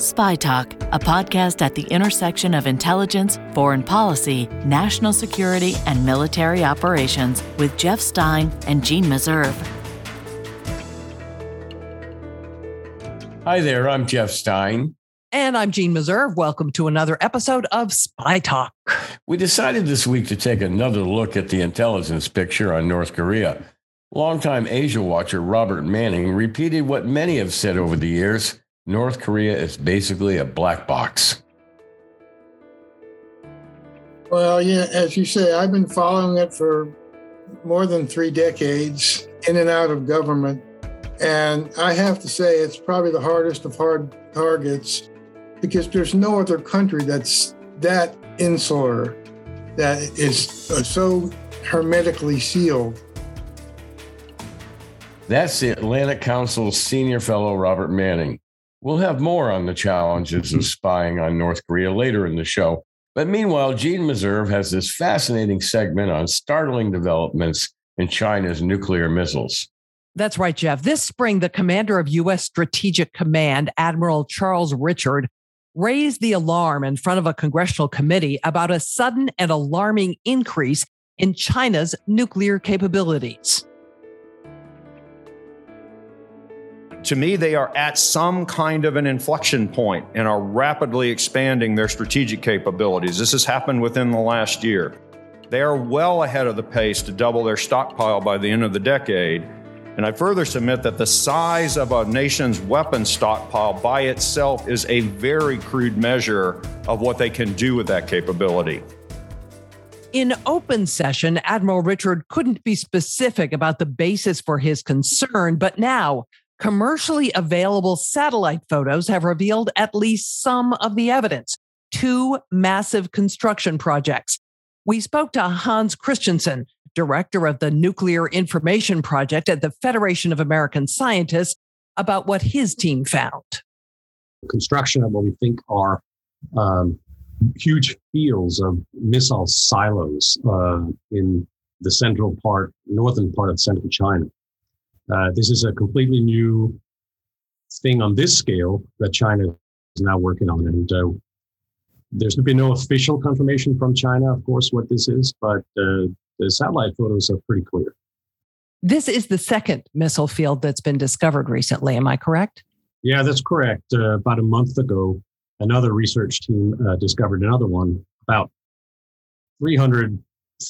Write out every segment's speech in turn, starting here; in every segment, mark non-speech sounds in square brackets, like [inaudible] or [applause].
Spy Talk, a podcast at the intersection of intelligence, foreign policy, national security, and military operations with Jeff Stein and Jeanne Meserve. Hi there, I'm Jeff Stein. And I'm Jeanne Meserve. Welcome to another episode of Spy Talk. We decided this week to take another look at the intelligence picture on North Korea. Longtime Asia watcher Robert Manning repeated what many have said over the years North Korea is basically a black box. Well, yeah, as you say, I've been following it for more than three decades in and out of government. And I have to say, it's probably the hardest of hard targets because there's no other country that's that insular, that is uh, so hermetically sealed. That's the Atlantic Council's senior fellow, Robert Manning. We'll have more on the challenges of mm-hmm. spying on North Korea later in the show. But meanwhile, Jeanne Meserve has this fascinating segment on startling developments in China's nuclear missiles. That's right, Jeff. This spring, the commander of U.S. Strategic Command, Admiral Charles Richard, raised the alarm in front of a congressional committee about a sudden and alarming increase in China's nuclear capabilities. To me, they are at some kind of an inflection point and are rapidly expanding their strategic capabilities. This has happened within the last year. They are well ahead of the pace to double their stockpile by the end of the decade. And I further submit that the size of a nation's weapon stockpile by itself is a very crude measure of what they can do with that capability. In open session, Admiral Richard couldn't be specific about the basis for his concern, but now commercially available satellite photos have revealed at least some of the evidence two massive construction projects. We spoke to Hans Christensen, director of the Nuclear Information Project at the Federation of American Scientists, about what his team found. Construction of what we think are um, huge fields of missile silos uh, in the central part, northern part of central China. Uh, this is a completely new thing on this scale that China is now working on. And uh, there's been no official confirmation from China, of course, what this is, but uh, the satellite photos are pretty clear. This is the second missile field that's been discovered recently. Am I correct? Yeah, that's correct. Uh, about a month ago, another research team uh, discovered another one about 300,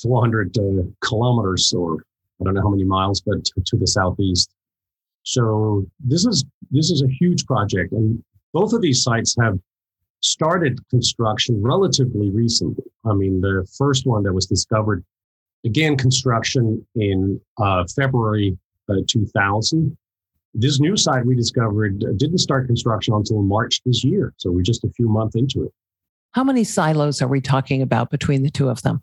400 uh, kilometers or I don't know how many miles, but to, to the southeast. So this is this is a huge project, and both of these sites have started construction relatively recently. I mean, the first one that was discovered began construction in uh, February uh, 2000. This new site we discovered didn't start construction until March this year, so we're just a few months into it. How many silos are we talking about between the two of them?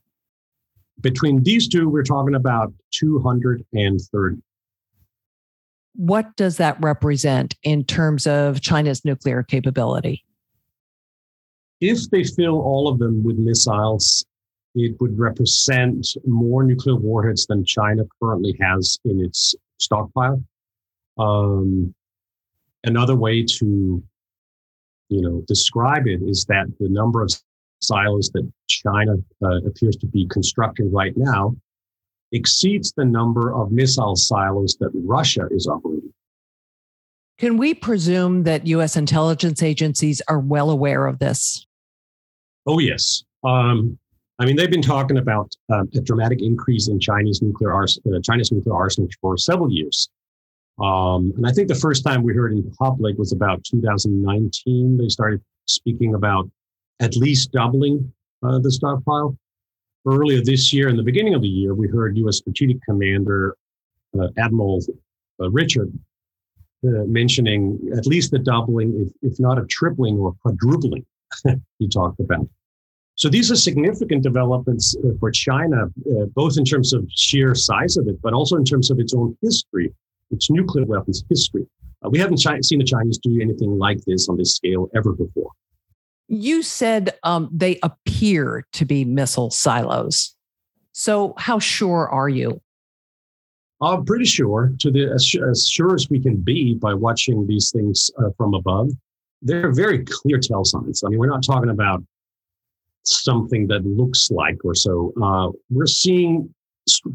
Between these two, we're talking about 230. What does that represent in terms of China's nuclear capability? If they fill all of them with missiles, it would represent more nuclear warheads than China currently has in its stockpile. Um, another way to, you know, describe it is that the number of silos that China uh, appears to be constructing right now exceeds the number of missile silos that Russia is operating. Can we presume that U.S. intelligence agencies are well aware of this? Oh, yes. Um, I mean, they've been talking about uh, a dramatic increase in Chinese nuclear ars- uh, China's nuclear arsenal for several years. Um, and I think the first time we heard in public was about 2019. They started speaking about at least doubling uh, the stockpile. Earlier this year, in the beginning of the year, we heard U.S. Strategic Commander uh, Admiral uh, Richard uh, mentioning at least the doubling, if, if not a tripling or quadrupling, [laughs] he talked about. So these are significant developments uh, for China, uh, both in terms of sheer size of it, but also in terms of its own history, its nuclear weapons history. we haven't chi- seen the Chinese do anything like this on this scale ever before. You said um, they appear to be missile silos. So, how sure are you? I'm pretty sure, to the as, as sure as we can be by watching these things uh, from above. they're very clear tell signs. I mean, we're not talking about something that looks like or so. Uh, we're seeing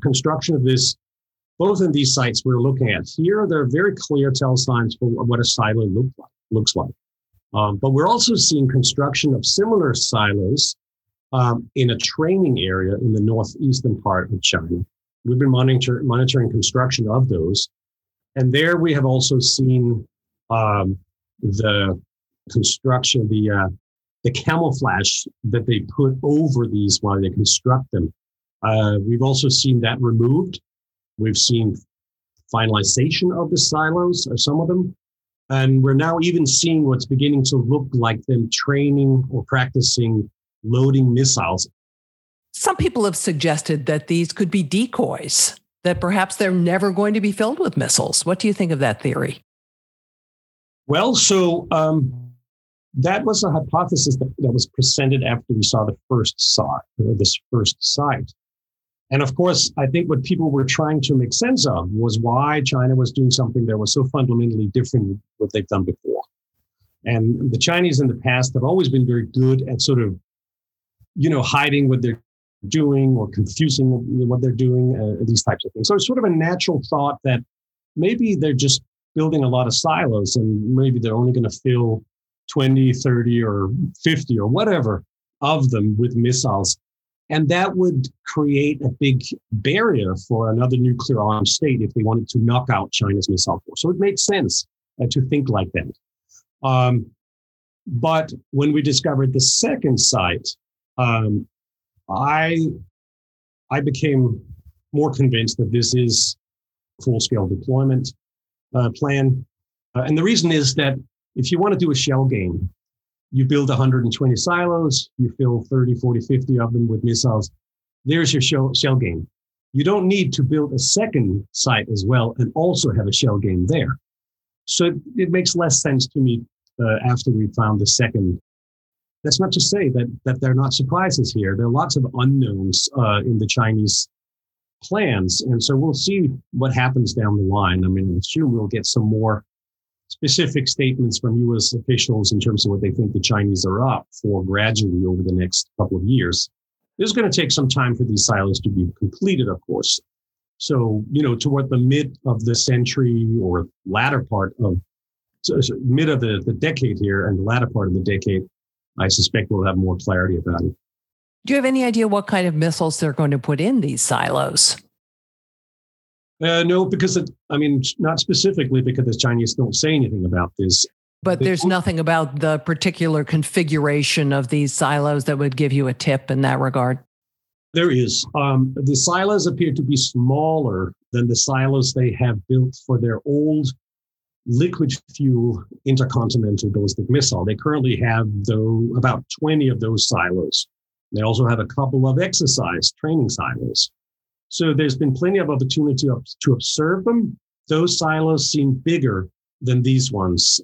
construction of this both in these sites we're looking at here. There are very clear tell signs for what a silo look like, looks like. Um, but we're also seeing construction of similar silos um, in a training area in the northeastern part of China. We've been monitor, monitoring construction of those. And there we have also seen um, the construction, the, uh, the camouflage that they put over these while they construct them. Uh, we've also seen that removed. We've seen finalization of the silos, or some of them. And we're now even seeing what's beginning to look like them training or practicing loading missiles. Some people have suggested that these could be decoys, that perhaps they're never going to be filled with missiles. What do you think of that theory? Well, so um, that was a hypothesis that, that, was presented after we saw the first site, this first site. And of course, I think what people were trying to make sense of was why China was doing something that was so fundamentally different from what they've done before. And the Chinese in the past have always been very good at sort of, you know, hiding what they're doing or confusing what they're doing, uh, these types of things. So it's sort of a natural thought that maybe they're just building a lot of silos and maybe they're only going to fill 20, 30, or 50 or whatever of them with missiles and that would create a big barrier for another nuclear armed state if they wanted to knock out China's missile force. So it made sense uh, to think like that. Um, but when we discovered the second site, um, I I became more convinced that this is full scale deployment uh, plan. Uh, and the reason is that if you want to do a shell game, you build 120 silos, you fill 30, 40, 50 of them with missiles. There's your shell, shell game. You don't need to build a second site as well and also have a shell game there. So it, it makes less sense to me uh, after we found the second. That's not to say that that there are not surprises here. There are lots of unknowns uh, in the Chinese plans, and so we'll see what happens down the line. I mean, I assume we'll get some more specific statements from U.S. officials in terms of what they think the Chinese are up for gradually over the next couple of years. It's going to take some time for these silos to be completed, of course. So, you know, toward the mid of the century or latter part of so, so mid of the, the decade here and the latter part of the decade, I suspect we'll have more clarity about it. Do you have any idea what kind of missiles they're going to put in these silos? Uh, no, because it, I mean, not specifically because the Chinese don't say anything about this. But they, there's nothing about the particular configuration of these silos that would give you a tip in that regard. There is. Um, the silos appear to be smaller than the silos they have built for their old liquid fuel intercontinental ballistic missile. They currently have though about 20 of those silos. They also have a couple of exercise training silos. So there's been plenty of opportunity to observe them. Those silos seem bigger than these ones.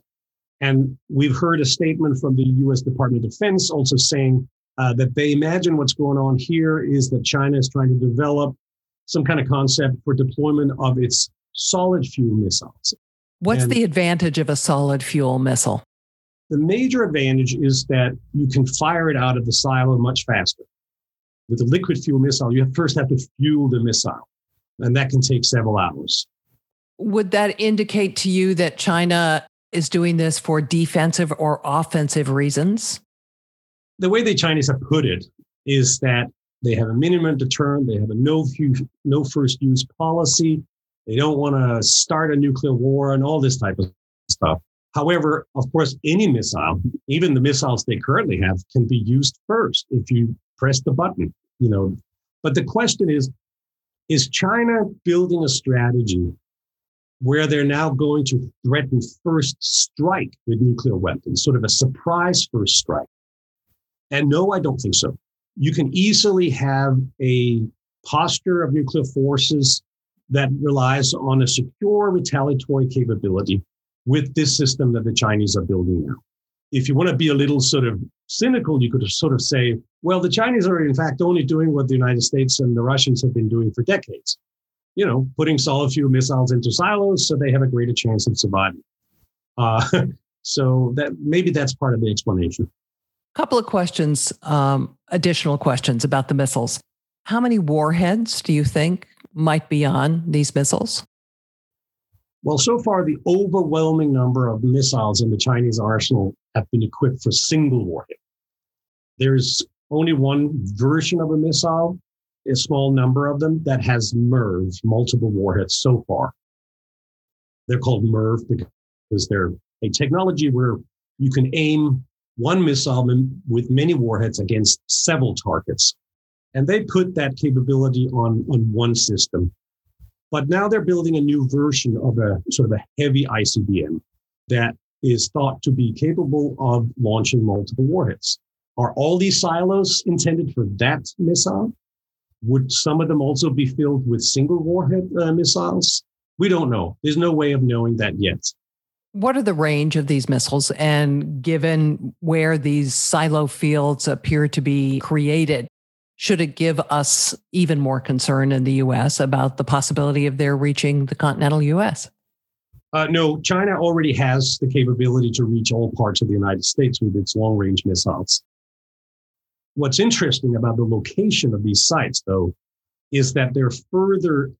And we've heard a statement from the US Department of Defense also saying uh, that they imagine what's going on here is that China is trying to develop some kind of concept for deployment of its solid fuel missiles. What's and the advantage of a solid fuel missile? The major advantage is that you can fire it out of the silo much faster. With a liquid fuel missile, you first have to fuel the missile, and that can take several hours. Would that indicate to you that China is doing this for defensive or offensive reasons? The way the Chinese have put it is that they have a minimum deterrent, they have a no, no first use policy, they don't want to start a nuclear war and all this type of stuff. However, of course, any missile, even the missiles they currently have, can be used first if you press the button, you know. But the question is, is China building a strategy where they're now going to threaten first strike with nuclear weapons, sort of a surprise first strike? And no, I don't think so. You can easily have a posture of nuclear forces that relies on a secure retaliatory capability with this system that the Chinese are building now if you want to be a little sort of cynical, you could sort of say, well, the Chinese are in fact only doing what the United States and the Russians have been doing for decades. You know, putting solid fuel missiles into silos so they have a greater chance of surviving. Uh, [laughs] So that maybe that's part of the explanation. A couple of questions, um, additional questions about the missiles. How many warheads do you think might be on these missiles? Well, so far, the overwhelming number of missiles in the Chinese arsenal have been equipped for single warhead. There's only one version of a missile, a small number of them, that has MIRV, multiple warheads so far. They're called MIRV because they're a technology where you can aim one missile with many warheads against several targets. And they put that capability on, on one system. But now they're building a new version of a sort of a heavy ICBM that is thought to be capable of launching multiple warheads. Are all these silos intended for that missile? Would some of them also be filled with single warhead uh, missiles? We don't know. There's no way of knowing that yet. What are the range of these missiles? And given where these silo fields appear to be created, should it give us even more concern in the US about the possibility of their reaching the continental US? Uh, no, China already has the capability to reach all parts of the United States with its long range missiles. What's interesting about the location of these sites, though, is that they're further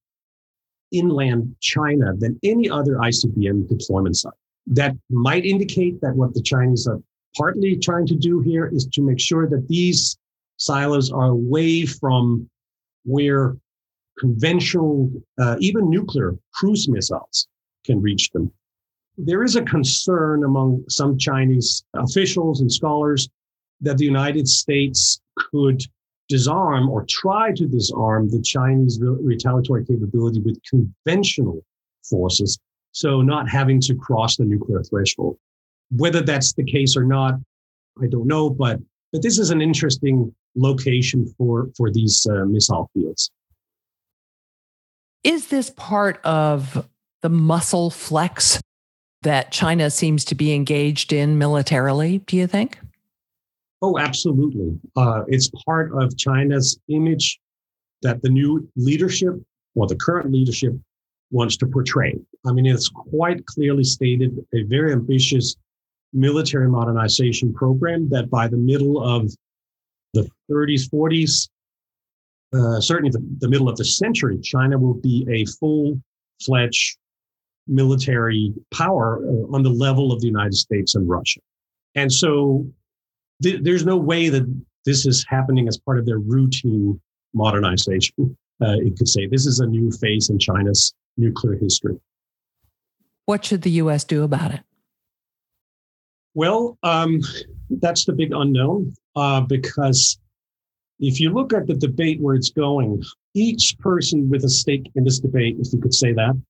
inland China than any other ICBM deployment site. That might indicate that what the Chinese are partly trying to do here is to make sure that these silos are away from where conventional, uh, even nuclear cruise missiles can reach them. There is a concern among some Chinese officials and scholars that the United States could disarm or try to disarm the Chinese retaliatory capability with conventional forces, so not having to cross the nuclear threshold. Whether that's the case or not, I don't know, but but this is an interesting location for for these uh, missile fields. Is this part of the muscle flex that China seems to be engaged in militarily? Do you think? Oh, absolutely. Uh, it's part of China's image that the new leadership or the current leadership wants to portray. I mean, it's quite clearly stated a very ambitious military modernization program that by the middle of the 30s, 40s, uh, certainly the, the middle of the century, China will be a full fledged military power uh, on the level of the United States and Russia. And so th- there's no way that this is happening as part of their routine modernization. Uh, you could say this is a new phase in China's nuclear history. What should the U.S. do about it? Well, um, that's the big unknown uh, because if you look at the debate where it's going, each person with a stake in this debate, if you could say that,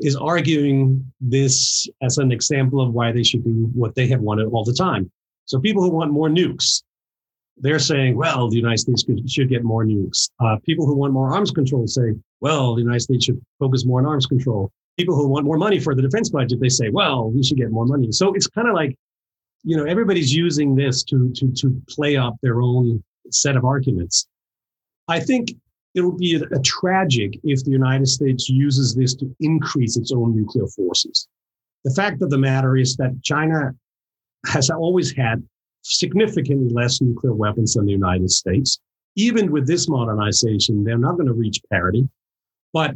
is arguing this as an example of why they should do what they have wanted all the time. So people who want more nukes, they're saying, well, the United States should get more nukes. Uh, people who want more arms control say, well, the United States should focus more on arms control. People who want more money for the defense budget, they say, well, we should get more money. So it's kind of like, you know, everybody's using this to to to play up their own set of arguments. I think it'll be a, a tragic if the United States uses this to increase its own nuclear forces. The fact of the matter is that China has always had significantly less nuclear weapons than the United States. Even with this modernization, they're not going to reach parity. But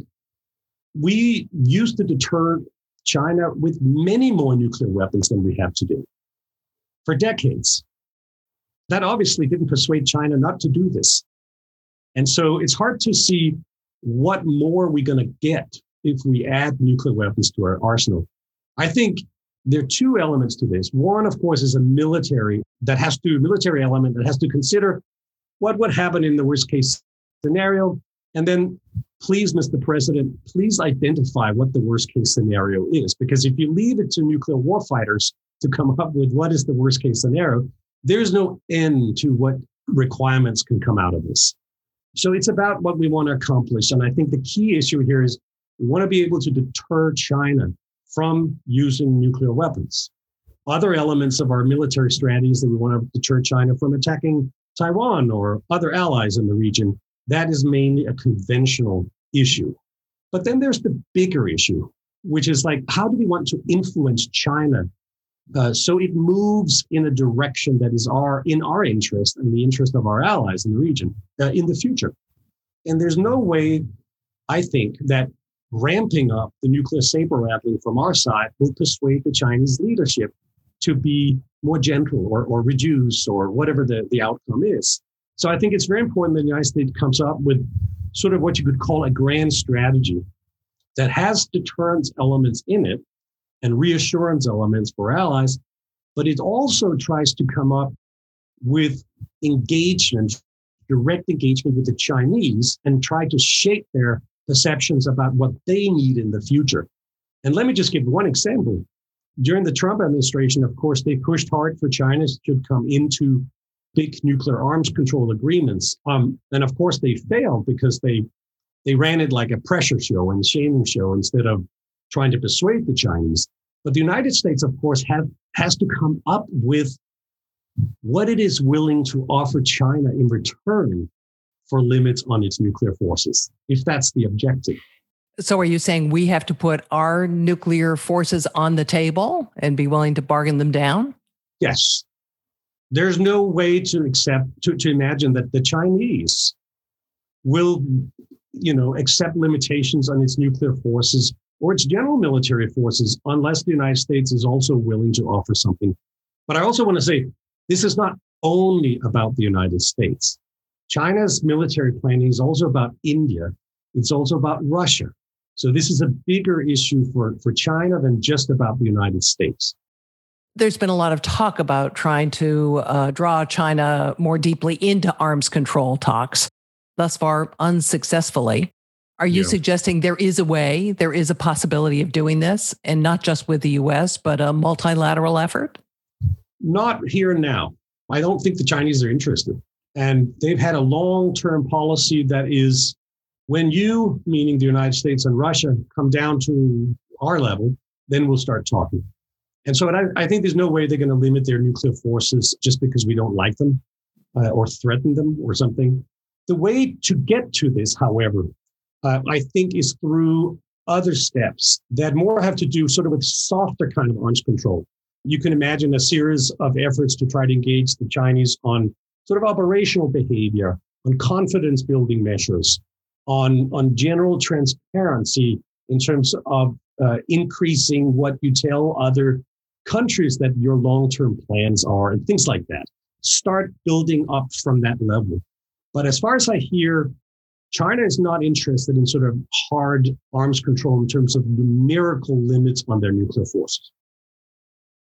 we used to deter China with many more nuclear weapons than we have today for decades. That obviously didn't persuade China not to do this. And so it's hard to see what more we're going to get if we add nuclear weapons to our arsenal. I think there are two elements to this. One, of course, is a military that has to military element that has to consider what would happen in the worst case scenario. And then please, Mr. President, please identify what the worst case scenario is. Because if you leave it to nuclear war fighters to come up with what is the worst case scenario, there's no end to what requirements can come out of this. So it's about what we want to accomplish. And I think the key issue here is we want to be able to deter China from using nuclear weapons. Other elements of our military strategies that we want to deter China from attacking Taiwan or other allies in the region, that is mainly a conventional issue. But then there's the bigger issue, which is like, how do we want to influence China Uh, so it moves in a direction that is our in our interest and the interest of our allies in the region uh, in the future. And there's no way, I think, that ramping up the nuclear saber rattling from our side will persuade the Chinese leadership to be more gentle or, or reduce or whatever the, the outcome is. So I think it's very important that the United States comes up with sort of what you could call a grand strategy that has deterrence elements in it and reassurance elements for allies, but it also tries to come up with engagement, direct engagement with the Chinese and try to shape their perceptions about what they need in the future. And let me just give one example. During the Trump administration, of course, they pushed hard for China to come into big nuclear arms control agreements. Um, and of course, they failed because they they ran it like a pressure show and shaming show instead of trying to persuade the Chinese. But the United States, of course, have has to come up with what it is willing to offer China in return for limits on its nuclear forces, if that's the objective. So, are you saying we have to put our nuclear forces on the table and be willing to bargain them down? Yes. There's no way to accept, to, to imagine that the Chinese will, you know, accept limitations on its nuclear forces or its general military forces unless the United States is also willing to offer something. But I also want to say this is not only about the United States. China's military planning is also about India. It's also about Russia. So this is a bigger issue for, for China than just about the United States. There's been a lot of talk about trying to uh, draw China more deeply into arms control talks, thus far unsuccessfully. Are you yeah. suggesting there is a way, there is a possibility of doing this, and not just with the US, but a multilateral effort? Not here and now. I don't think the Chinese are interested. And they've had a long term policy that is when you, meaning the United States and Russia, come down to our level, then we'll start talking. And so I, I think there's no way they're going to limit their nuclear forces just because we don't like them uh, or threaten them or something. The way to get to this, however, uh, I think is through other steps that more have to do sort of with softer kind of arms control. You can imagine a series of efforts to try to engage the Chinese on sort of operational behavior, on confidence building measures, on, on general transparency in terms of uh, increasing what you tell other countries that your long term plans are, and things like that. Start building up from that level. But as far as I hear, China is not interested in sort of hard arms control in terms of numerical limits on their nuclear forces.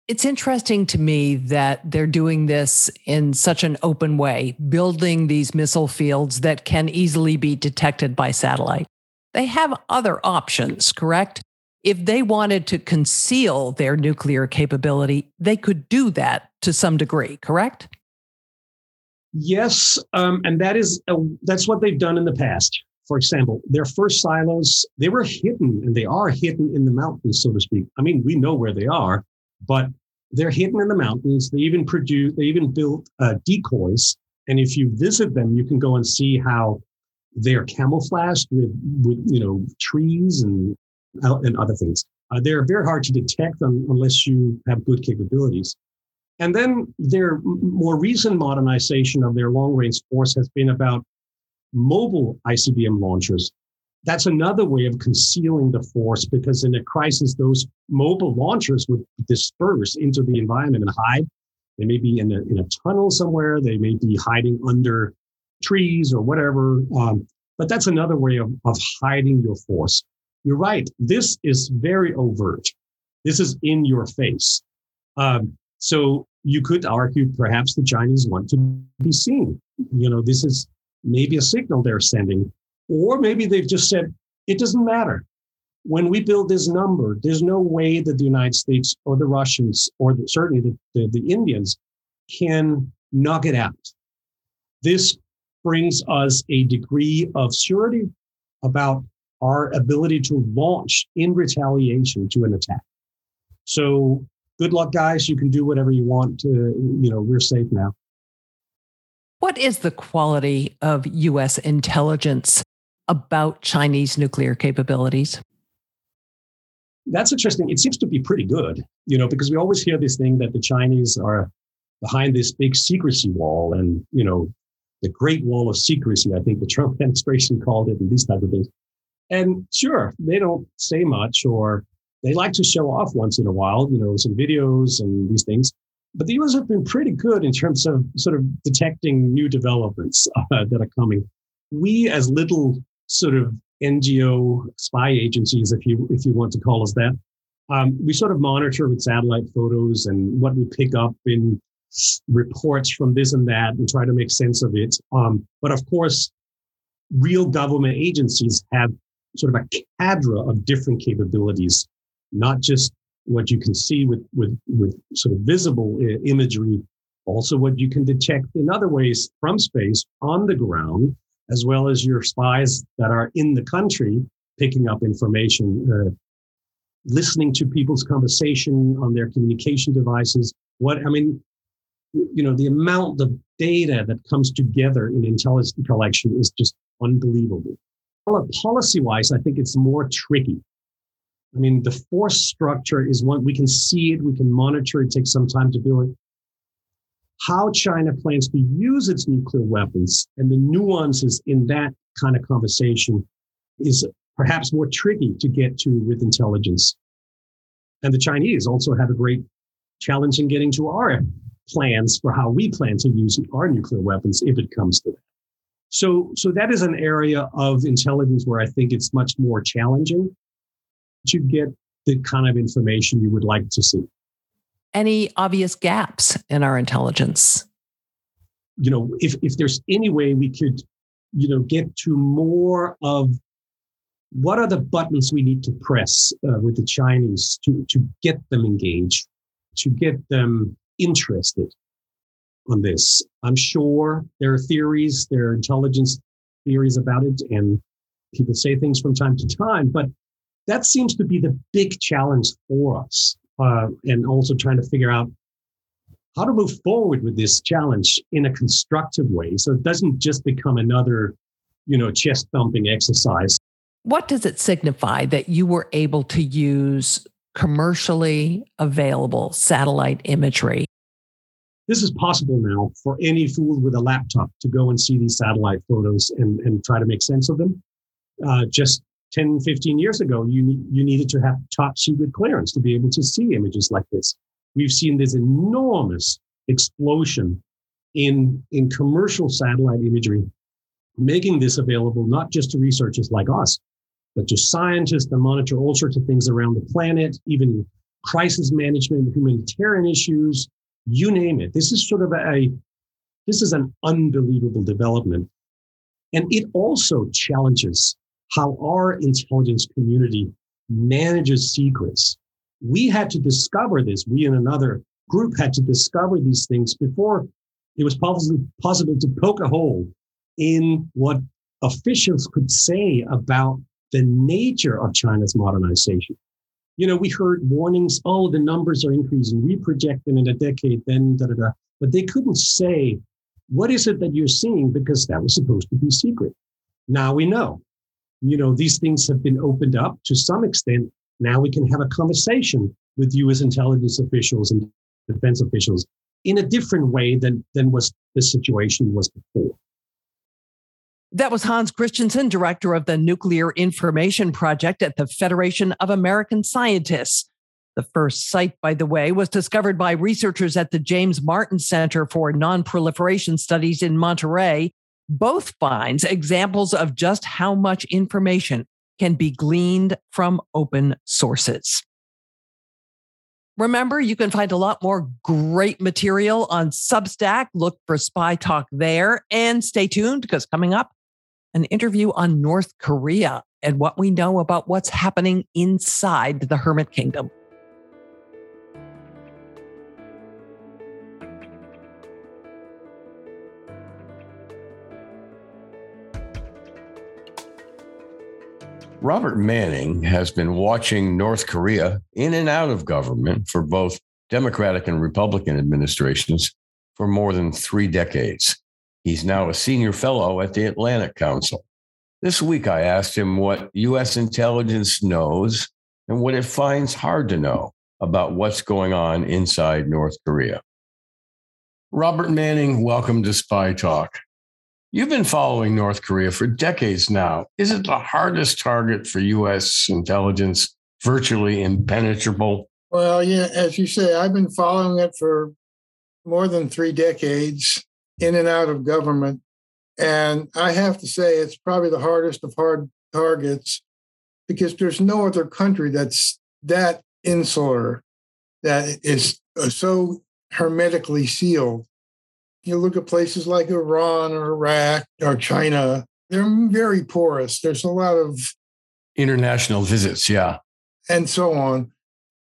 It's interesting to me that they're doing this in such an open way, building these missile fields that can easily be detected by satellite. They have other options, correct? If they wanted to conceal their nuclear capability, they could do that to some degree, correct? Yes, um, and that is a, that's what they've done in the past. For example, their first silos they were hidden, and they are hidden in the mountains, so to speak. I mean, we know where they are, but they're hidden in the mountains. They even produce, they even built uh, decoys. And if you visit them, you can go and see how they're camouflaged with, with you know, trees and, uh, and other things. Uh, they're very hard to detect unless you have good capabilities. And then their more recent modernization of their long range force has been about mobile ICBM launchers that's another way of concealing the force because in a crisis, those mobile launchers would disperse into the environment and hide. They may be in a, in a tunnel somewhere, they may be hiding under trees or whatever. Um, but that's another way of, of hiding your force. You're right. This is very overt. This is in your face. Um, so you could argue perhaps the Chinese want to be seen. You know, this is maybe a signal they're sending or maybe they've just said, it doesn't matter. When we build this number, there's no way that the United States or the Russians or the, certainly the, the, the Indians can knock it out. This brings us a degree of surety about our ability to launch in retaliation to an attack. So good luck, guys. You can do whatever you want to, you know, we're safe now. What is the quality of US intelligence about Chinese nuclear capabilities? that's interesting. It seems to be pretty good, you know, because we always hear this thing that the Chinese are behind this big secrecy wall and, you know, the great wall of secrecy, I think the Trump [laughs] administration called it, and these type of things. And sure, they don't say much or they like to show off once in a while, you know, some videos and these things. But the US have been pretty good in terms of sort of detecting new developments uh, that are coming. We, as little sort of NGO spy agencies, if you if you want to call us that, um, we sort of monitor with satellite photos and what we pick up in reports from this and that and try to make sense of it. Um, but of course, real government agencies have sort of a cadre of different capabilities, not just what you can see with with with sort of visible uh, imagery, also what you can detect in other ways from space on the ground, as well as your spies that are in the country picking up information, uh, listening to people's conversation on their communication devices. What I mean, you know, the amount of data that comes together in intelligence collection is just unbelievable. Policy wise, I think it's more tricky I mean, the force structure is one, we can see it, we can monitor it, takes some time to build it. How China plans to use its nuclear weapons and the nuances in that kind of conversation is perhaps more tricky to get to with intelligence. And the Chinese also have a great challenge in getting to our plans for how we plan to use our nuclear weapons if it comes to that. So, so that is an area of intelligence where I think it's much more challenging to get the kind of information you would like to see. Any obvious gaps in our intelligence? You know, if, if there's any way we could, you know, get to more of what are the buttons we need to press uh, with the Chinese to, to get them engaged, to get them interested on this. I'm sure there are theories, there are intelligence theories about it, and people say things from time to time, but that seems to be the big challenge for us, uh, and also trying to figure out how to move forward with this challenge in a constructive way, so it doesn't just become another, you know, chest thumping exercise. What does it signify that you were able to use commercially available satellite imagery? This is possible now for any fool with a laptop to go and see these satellite photos and, and try to make sense of them. Uh, just 10, 15 years ago, you, you needed to have top secret clearance to be able to see images like this. We've seen this enormous explosion in, in commercial satellite imagery, making this available not just to researchers like us, but to scientists that monitor all sorts of things around the planet, even crisis management, humanitarian issues, you name it. This is sort of a, this is an unbelievable development. And it also challenges how our intelligence community manages secrets. We had to discover this. We and another group had to discover these things before it was possible, to poke a hole in what officials could say about the nature of China's modernization. You know, we heard warnings, oh, the numbers are increasing. We projected in a decade, then da da da. But they couldn't say, what is it that you're seeing? Because that was supposed to be secret. Now we know you know, these things have been opened up to some extent. Now we can have a conversation with U.S. intelligence officials and defense officials in a different way than, than was the situation was before. That was Hans Christensen, director of the Nuclear Information Project at the Federation of American Scientists. The first site, by the way, was discovered by researchers at the James Martin Center for Nonproliferation Studies in Monterey both finds examples of just how much information can be gleaned from open sources. Remember, you can find a lot more great material on Substack. Look for Spy Talk there and stay tuned because coming up, an interview on North Korea and what we know about what's happening inside the Hermit Kingdom. Robert Manning has been watching North Korea in and out of government for both Democratic and Republican administrations for more than three decades. He's now a senior fellow at the Atlantic Council. This week, I asked him what U.S. intelligence knows and what it finds hard to know about what's going on inside North Korea. Robert Manning, welcome to Spy Talk. You've been following North Korea for decades now. Is it the hardest target for U.S. intelligence, virtually impenetrable? Well, yeah, as you say, I've been following it for more than three decades in and out of government. And I have to say, it's probably the hardest of hard targets because there's no other country that's that insular, that is uh, so hermetically sealed. You look at places like Iran or Iraq or China, they're very porous. There's a lot of international visits, yeah. And so on.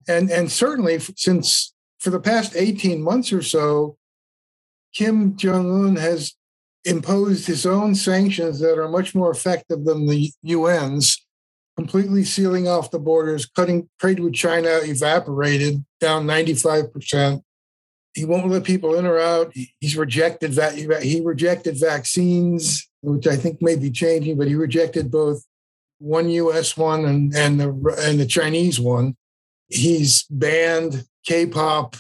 And and certainly since for the past 18 months or so, Kim Jong Un has imposed his own sanctions that are much more effective than the UN's, completely sealing off the borders, cutting trade with China evaporated down 95%. He won't let people in or out. He's rejected that he rejected vaccines, which I think may be changing, but he rejected both one U.S. one and and the and the Chinese one. He's banned K-pop,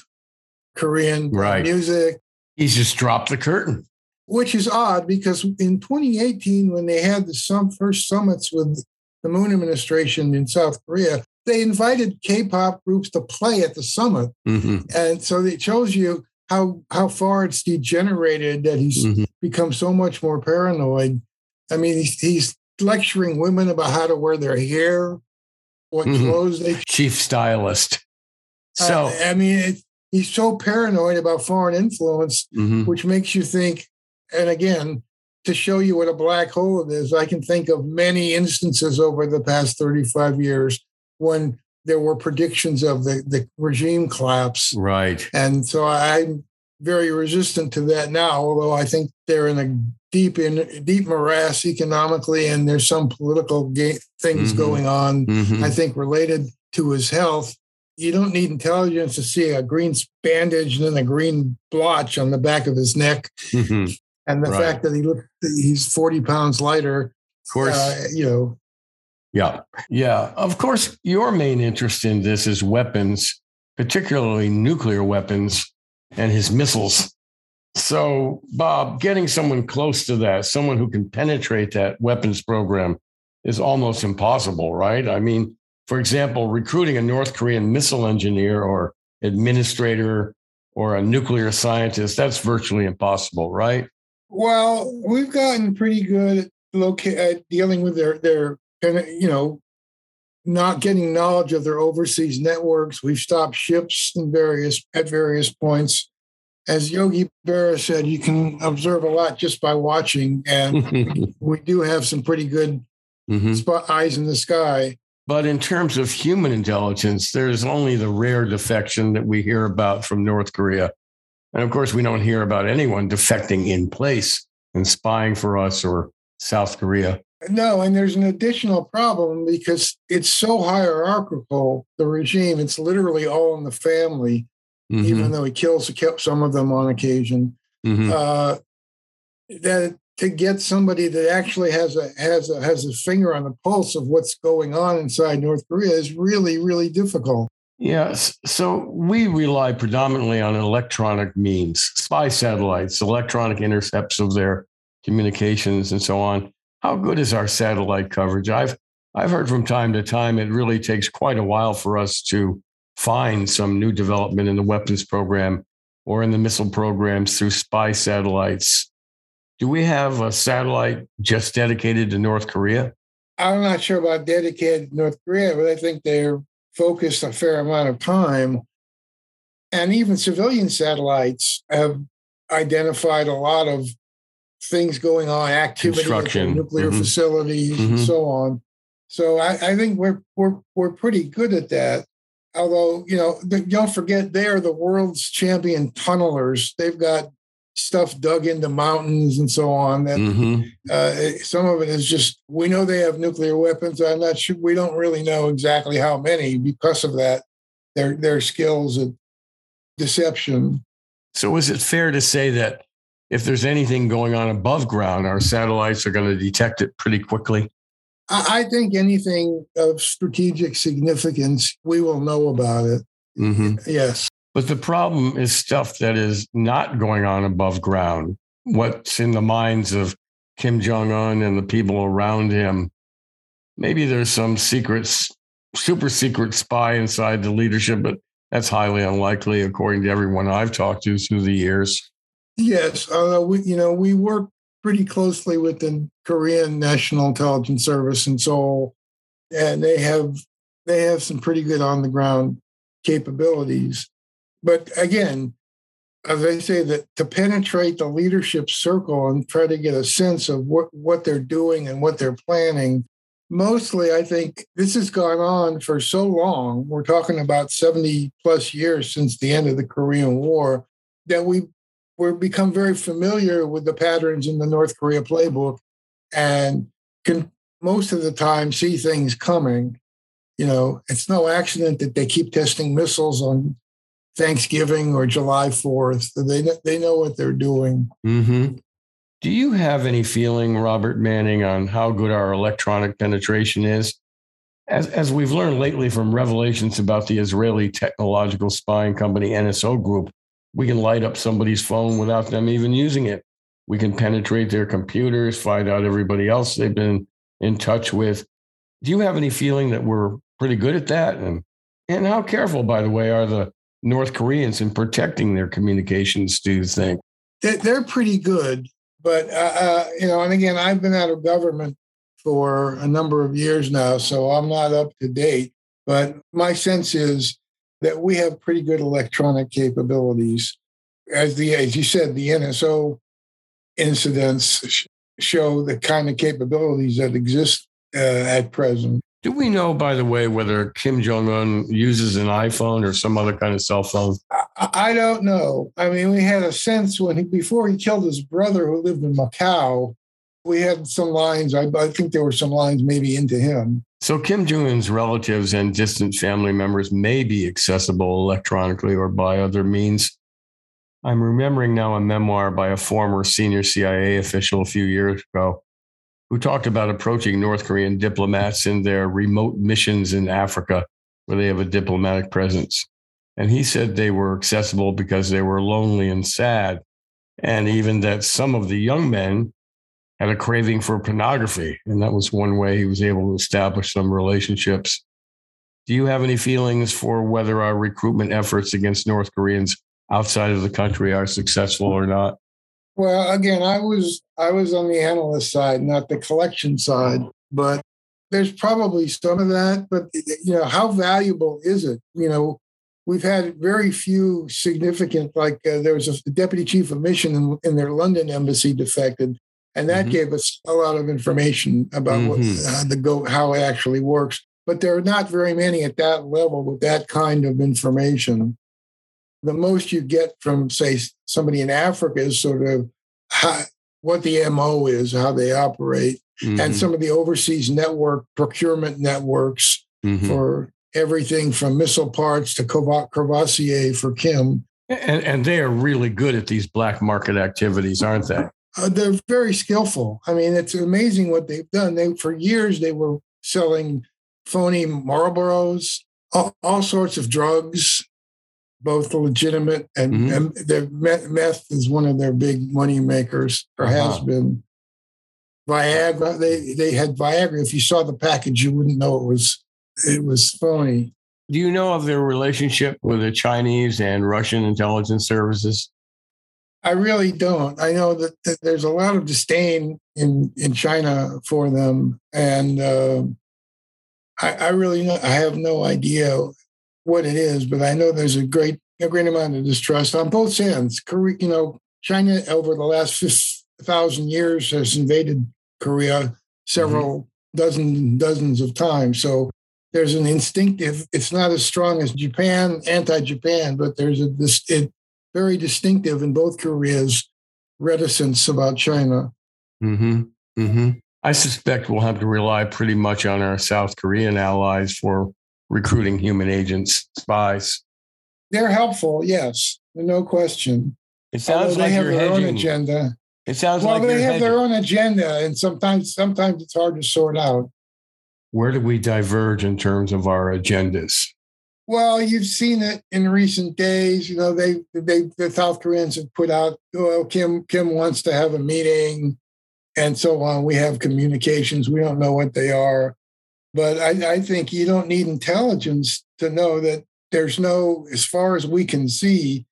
Korean right. music. He's just dropped the curtain. Which is odd because in 2018, when they had the some first summits with the Moon administration in South Korea, they invited K-pop groups to play at the summit, mm-hmm. and so it shows you how how far it's degenerated that he's mm-hmm. become so much more paranoid. I mean, he's, he's, lecturing women about how to wear their hair, what mm-hmm. clothes they chief stylist. So I, I mean, it, he's so paranoid about foreign influence, mm-hmm. which makes you think. And again, to show you what a black hole it is, I can think of many instances over the past 35 years when there were predictions of the, the regime collapse. Right. And so I'm very resistant to that now, although I think they're in a deep in deep morass economically, and there's some political ga- things mm-hmm. going on. Mm-hmm. I think related to his health. You don't need intelligence to see a green bandage and then a green blotch on the back of his neck. Mm-hmm. And the right. fact that he look he's 40 pounds lighter. Of course. Uh, you know. Yeah. Yeah. Of course, your main interest in this is weapons, particularly nuclear weapons and his missiles. So, Bob, getting someone close to that, someone who can penetrate that weapons program, is almost impossible, right? I mean, for example, recruiting a North Korean missile engineer or administrator or a nuclear scientist, that's virtually impossible, right? Well, we've gotten pretty good at, loca- at dealing with their their you know not getting knowledge of their overseas networks. We've stopped ships in various at various points. As Yogi Berra said, you can observe a lot just by watching, and [laughs] we do have some pretty good mm-hmm. spot eyes in the sky. But in terms of human intelligence, there's only the rare defection that we hear about from North Korea and of course, we don't hear about anyone defecting in place and spying for us or South Korea. No, and there's an additional problem because it's so hierarchical, the regime, it's literally all in the family, mm-hmm. even though he kills some of them on occasion. Mm-hmm. Uh, that to get somebody that actually has a has a has a finger on the pulse of what's going on inside North Korea is really really difficult. Yes. So we rely predominantly on electronic means, spy satellites, electronic intercepts of their communications and so on. How good is our satellite coverage? I've I've heard from time to time it really takes quite a while for us to find some new development in the weapons program or in the missile programs through spy satellites. Do we have a satellite just dedicated to North Korea? I'm not sure about dedicated North Korea, but I think they're focused a fair amount of time. And even civilian satellites have identified a lot of things going on, activity at nuclear mm-hmm. facilities mm-hmm. and so on. So I, I, think we're we're we're pretty good at that. Although you know, don't forget they are the world's champion tunnelers. They've got stuff dug into mountains and so on. That mm-hmm. uh, some of it is just we know they have nuclear weapons. I'm not sure. We don't really know exactly how many because of that. Their their skills at deception. So is it fair to say that if there's anything going on above ground, our satellites are going to detect it pretty quickly? I, think anything of strategic significance, we will know about it. Mm-hmm. Yes. But the problem is stuff that is not going on above ground. What's in the minds of Kim Jong un and the people around him. Maybe there's some secret, super secret spy inside the leadership, but that's highly unlikely, according to everyone I've talked to through the years. Yes, uh, we you know we work pretty closely with the Korean National Intelligence Service in Seoul, and they have they have some pretty good on the ground capabilities. But again, as I say, that to penetrate the leadership circle and try to get a sense of what, what they're doing and what they're planning, mostly I think this has gone on for so long. We're talking about 70 plus years since the end of the Korean War that we we're become very familiar with the patterns in the North Korea playbook and can most of the time see things coming. You know, it's no accident that they keep testing missiles on Thanksgiving or July 4th. They, they know what they're doing. Mm-hmm. Do you have any feeling, Robert Manning, on how good our electronic penetration is? As, as we've learned lately from revelations about the Israeli technological spying company NSO Group, we can light up somebody's phone without them even using it. We can penetrate their computers, find out everybody else they've been in touch with. Do you have any feeling that we're pretty good at that? And and how careful, by the way, are the North Koreans in protecting their communications? Do you think they're pretty good? But uh, uh, you know, and again, I've been out of government for a number of years now, so I'm not up to date. But my sense is that we have pretty good electronic capabilities. As the as you said, the NSO incidents show the kind of capabilities that exist uh, at present. Do we know, by the way, whether Kim Jong Un uses an iPhone or some other kind of cell phone? I, I don't know. I mean, we had a sense when he, before he killed his brother who lived in Macau, we had some lines. I, I think there were some lines maybe into him. So Kim Jong Un's relatives and distant family members may be accessible electronically or by other means. I'm remembering now a memoir by a former senior CIA official a few years ago who talked about approaching North Korean diplomats in their remote missions in Africa where they have a diplomatic presence. And he said they were accessible because they were lonely and sad. And even that some of the young men had a craving for pornography. And that was one way he was able to establish some relationships. Do you have any feelings for whether our recruitment efforts against North Koreans outside of the country are successful or not? Well, again, I was I was on the analyst side, not the collection side, but there's probably some of that. But you know, how valuable is it? You know, we've had very few significant. Like uh, there was a deputy chief of mission in, in their London embassy defected, and that mm-hmm. gave us a lot of information about mm-hmm. what uh, the go how it actually works. But there are not very many at that level with that kind of information the most you get from, say, somebody in Africa is sort of how, what the MO is, how they operate, mm-hmm. and some of the overseas network procurement networks mm-hmm. for everything from missile parts to Courvoisier for Kim. And, and, they are really good at these black market activities, aren't they? Uh, they're very skillful. I mean, it's amazing what they've done. They for years they were selling phony Marlboros, all, all sorts of drugs, both legitimate and, mm-hmm. and their meth is one of their big money makers or uh-huh. has been. Viagra, they they had Viagra. If you saw the package, you wouldn't know it was it was phony. Do you know of their relationship with the Chinese and Russian intelligence services? I really don't. I know that, that there's a lot of disdain in in China for them, and uh, I, I really know, I have no idea what it is, but I know there's a great a great amount of distrust on both ends. Korea, you know, China over the last thousand years has invaded Korea several mm-hmm. dozen dozens of times. So there's an instinctive. It's not as strong as Japan, anti-Japan, but there's a this it, very distinctive in both Koreas reticence about China. Mm-hmm. Mm-hmm. I suspect we'll have to rely pretty much on our South Korean allies for recruiting human agents, spies. They're helpful, yes, no question. It sounds Although like they have their hedging. own agenda. It sounds well, like they have hedging. their own agenda, and sometimes sometimes it's hard to sort out. where do we diverge in terms of our agendas? Well, you've seen it in recent days. You know, they they the South Koreans have put out, well, Kim Kim wants to have a meeting, and so on. We have communications. We don't know what they are, but I, I think you don't need intelligence to know that there's no, as far as we can see,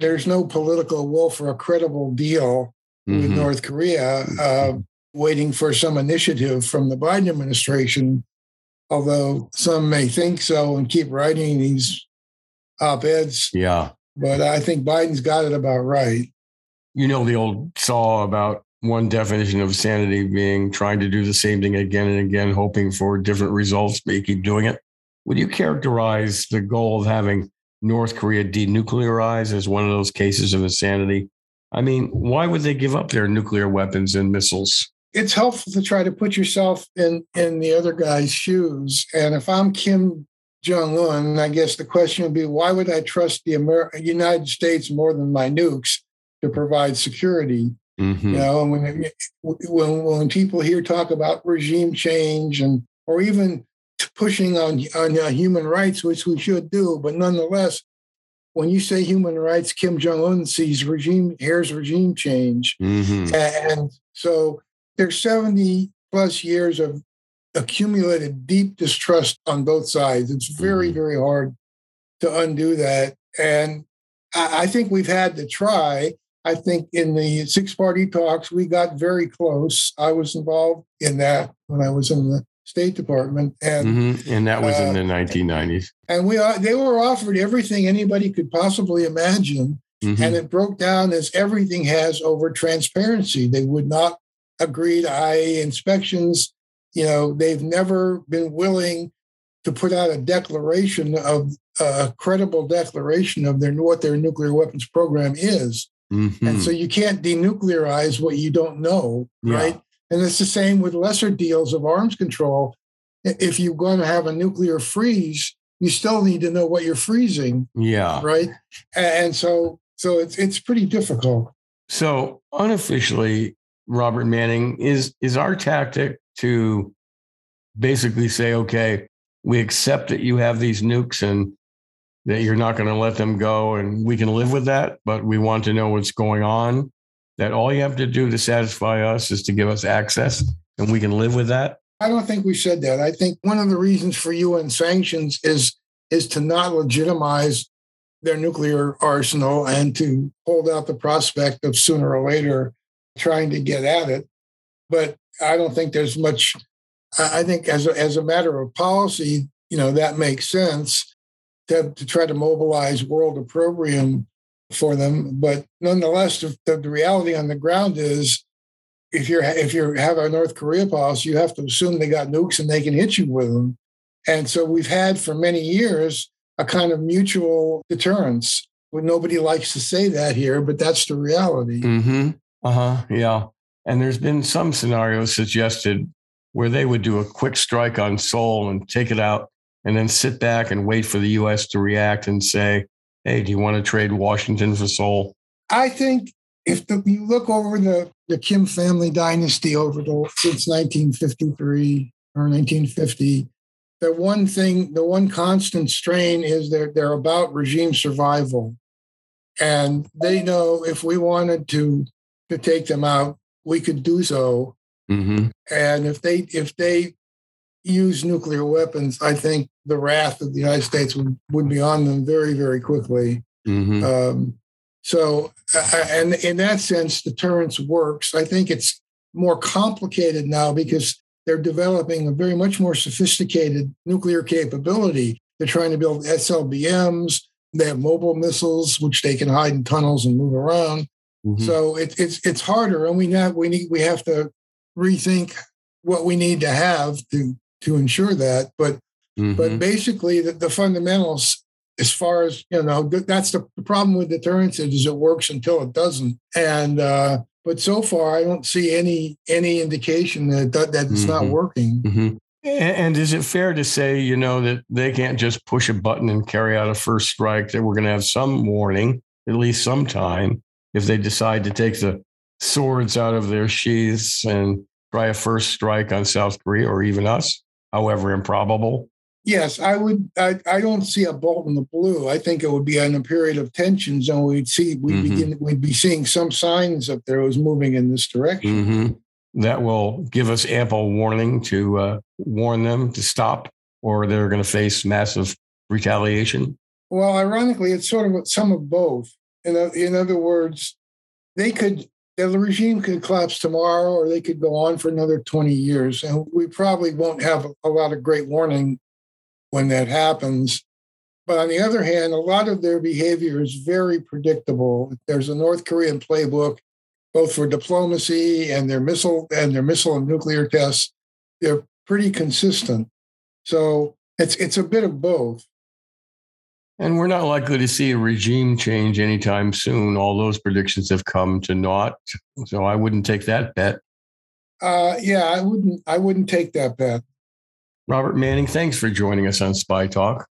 there's no political will for a credible deal mm-hmm. with North Korea. Uh, waiting for some initiative from the Biden administration, although some may think so and keep writing these op eds. Yeah. But I think Biden's got it about right. You know, the old saw about one definition of sanity being trying to do the same thing again and again, hoping for different results, but you keep doing it. Would you characterize the goal of having North Korea denuclearize as one of those cases of insanity? I mean, why would they give up their nuclear weapons and missiles? It's helpful to try to put yourself in in the other guy's shoes. And if I'm Kim Jong Un, I guess the question would be, why would I trust the Amer- United States more than my nukes to provide security? Mm-hmm. You know, and when, when when people here talk about regime change and or even pushing on on uh, human rights, which we should do, but nonetheless, when you say human rights, Kim Jong Un sees regime here's regime change, mm-hmm. and so there's 70 plus years of accumulated deep distrust on both sides. It's very, mm-hmm. very hard to undo that. And I think we've had to try. I think in the six party talks, we got very close. I was involved in that when I was in the State Department, and mm-hmm. and that was uh, in the 1990s. And we they were offered everything anybody could possibly imagine, mm-hmm. and it broke down as everything has over transparency. They would not agreed IA inspections. You know, they've never been willing to put out a declaration of a credible declaration of their what their nuclear weapons program is. Mm-hmm. And so you can't denuclearize what you don't know, yeah. right? And it's the same with lesser deals of arms control. If you're going to have a nuclear freeze, you still need to know what you're freezing. Yeah. Right. And so so it's it's pretty difficult. So unofficially, Robert Manning, is is our tactic to basically say, okay, we accept that you have these nukes and that you're not going to let them go, and we can live with that, but we want to know what's going on. That all you have to do to satisfy us is to give us access, and we can live with that. I don't think we said that. I think one of the reasons for UN sanctions is is to not legitimize their nuclear arsenal and to hold out the prospect of sooner or later trying to get at it. But I don't think there's much. I think as a, as a matter of policy, you know, that makes sense to, to try to mobilize world opprobrium for them. But nonetheless, the, the reality on the ground is if you're if you have a North Korea policy, you have to assume they got nukes and they can hit you with them. And so we've had for many years a kind of mutual deterrence. Well, nobody likes to say that here, but that's the reality. Mm-hmm. Uh huh. Yeah. And there's been some scenarios suggested where they would do a quick strike on Seoul and take it out and then sit back and wait for the US to react and say, hey, do you want to trade Washington for Seoul? I think if the, you look over the, the Kim family dynasty over the, since 1953 or 1950, the one thing, the one constant strain is that they're about regime survival. And they know if we wanted to to take them out, we could do so. Mm-hmm. And if they if they use nuclear weapons, I think the wrath of the United States would, would be on them very very quickly. Mm-hmm. Um, so, and in that sense, deterrence works. I think it's more complicated now because they're developing a very much more sophisticated nuclear capability. They're trying to build SLBMs. They have mobile missiles, which they can hide in tunnels and move around. Mm-hmm. So it, it's it's harder, and we have we need we have to rethink what we need to have to to ensure that. But mm-hmm. but basically, the, the, fundamentals, as far as you know, that's the, the problem with deterrence is it works until it doesn't. And uh, but so far, I don't see any any indication that that, that it's mm-hmm. not working. Mm-hmm. And is it fair to say, you know, that they can't just push a button and carry out a first strike? That we're going to have some warning, at least some time, if they decide to take the swords out of their sheaths and try a first strike on South Korea or even us? however improbable? Yes, I would. I, I don't see a bolt in the blue. I think it would be in a period of tensions, and we'd see we'd Mhm. begin we'd be seeing some signs that there was moving in this direction. hmm That will give us ample warning to uh, warn them to stop, or they're going to face massive retaliation. Well, ironically, it's sort of some of both. In in other words, they could the regime could collapse tomorrow, or they could go on for another twenty years, and we probably won't have a lot of great warning when that happens. But on the other hand, a lot of their behavior is very predictable. There's a North Korean playbook, both for diplomacy and their missile and their missile and nuclear tests. They're pretty consistent. So it's it's a bit of both. And we're not likely to see a regime change anytime soon. All those predictions have come to naught. So I wouldn't take that bet. Uh, yeah, I wouldn't. I wouldn't take that bet. Robert Manning, thanks for joining us on Spy Talk.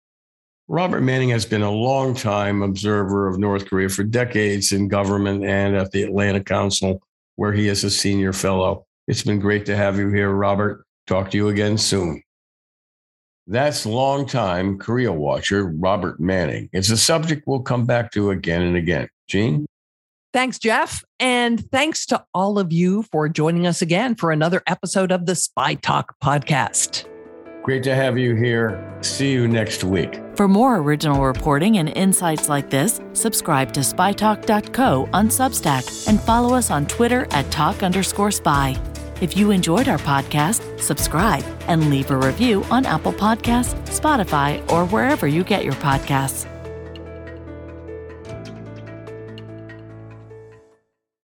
Robert Manning has been a long-time observer of North Korea for decades in government and at the Atlantic Council, where he is a senior fellow. It's been great to have you here, Robert. Talk to you again soon. That's longtime Korea watcher Robert Manning. It's a subject we'll come back to again and again. Jeanne? Thanks, Jeff. And thanks to all of you for joining us again for another episode of the Spy Talk podcast. Great to have you here. See you next week. For more original reporting and insights like this, subscribe to spytalk.co on Substack and follow us on Twitter at talk underscore spy. If you enjoyed our podcast, subscribe and leave a review on Apple Podcasts, Spotify, or wherever you get your podcasts.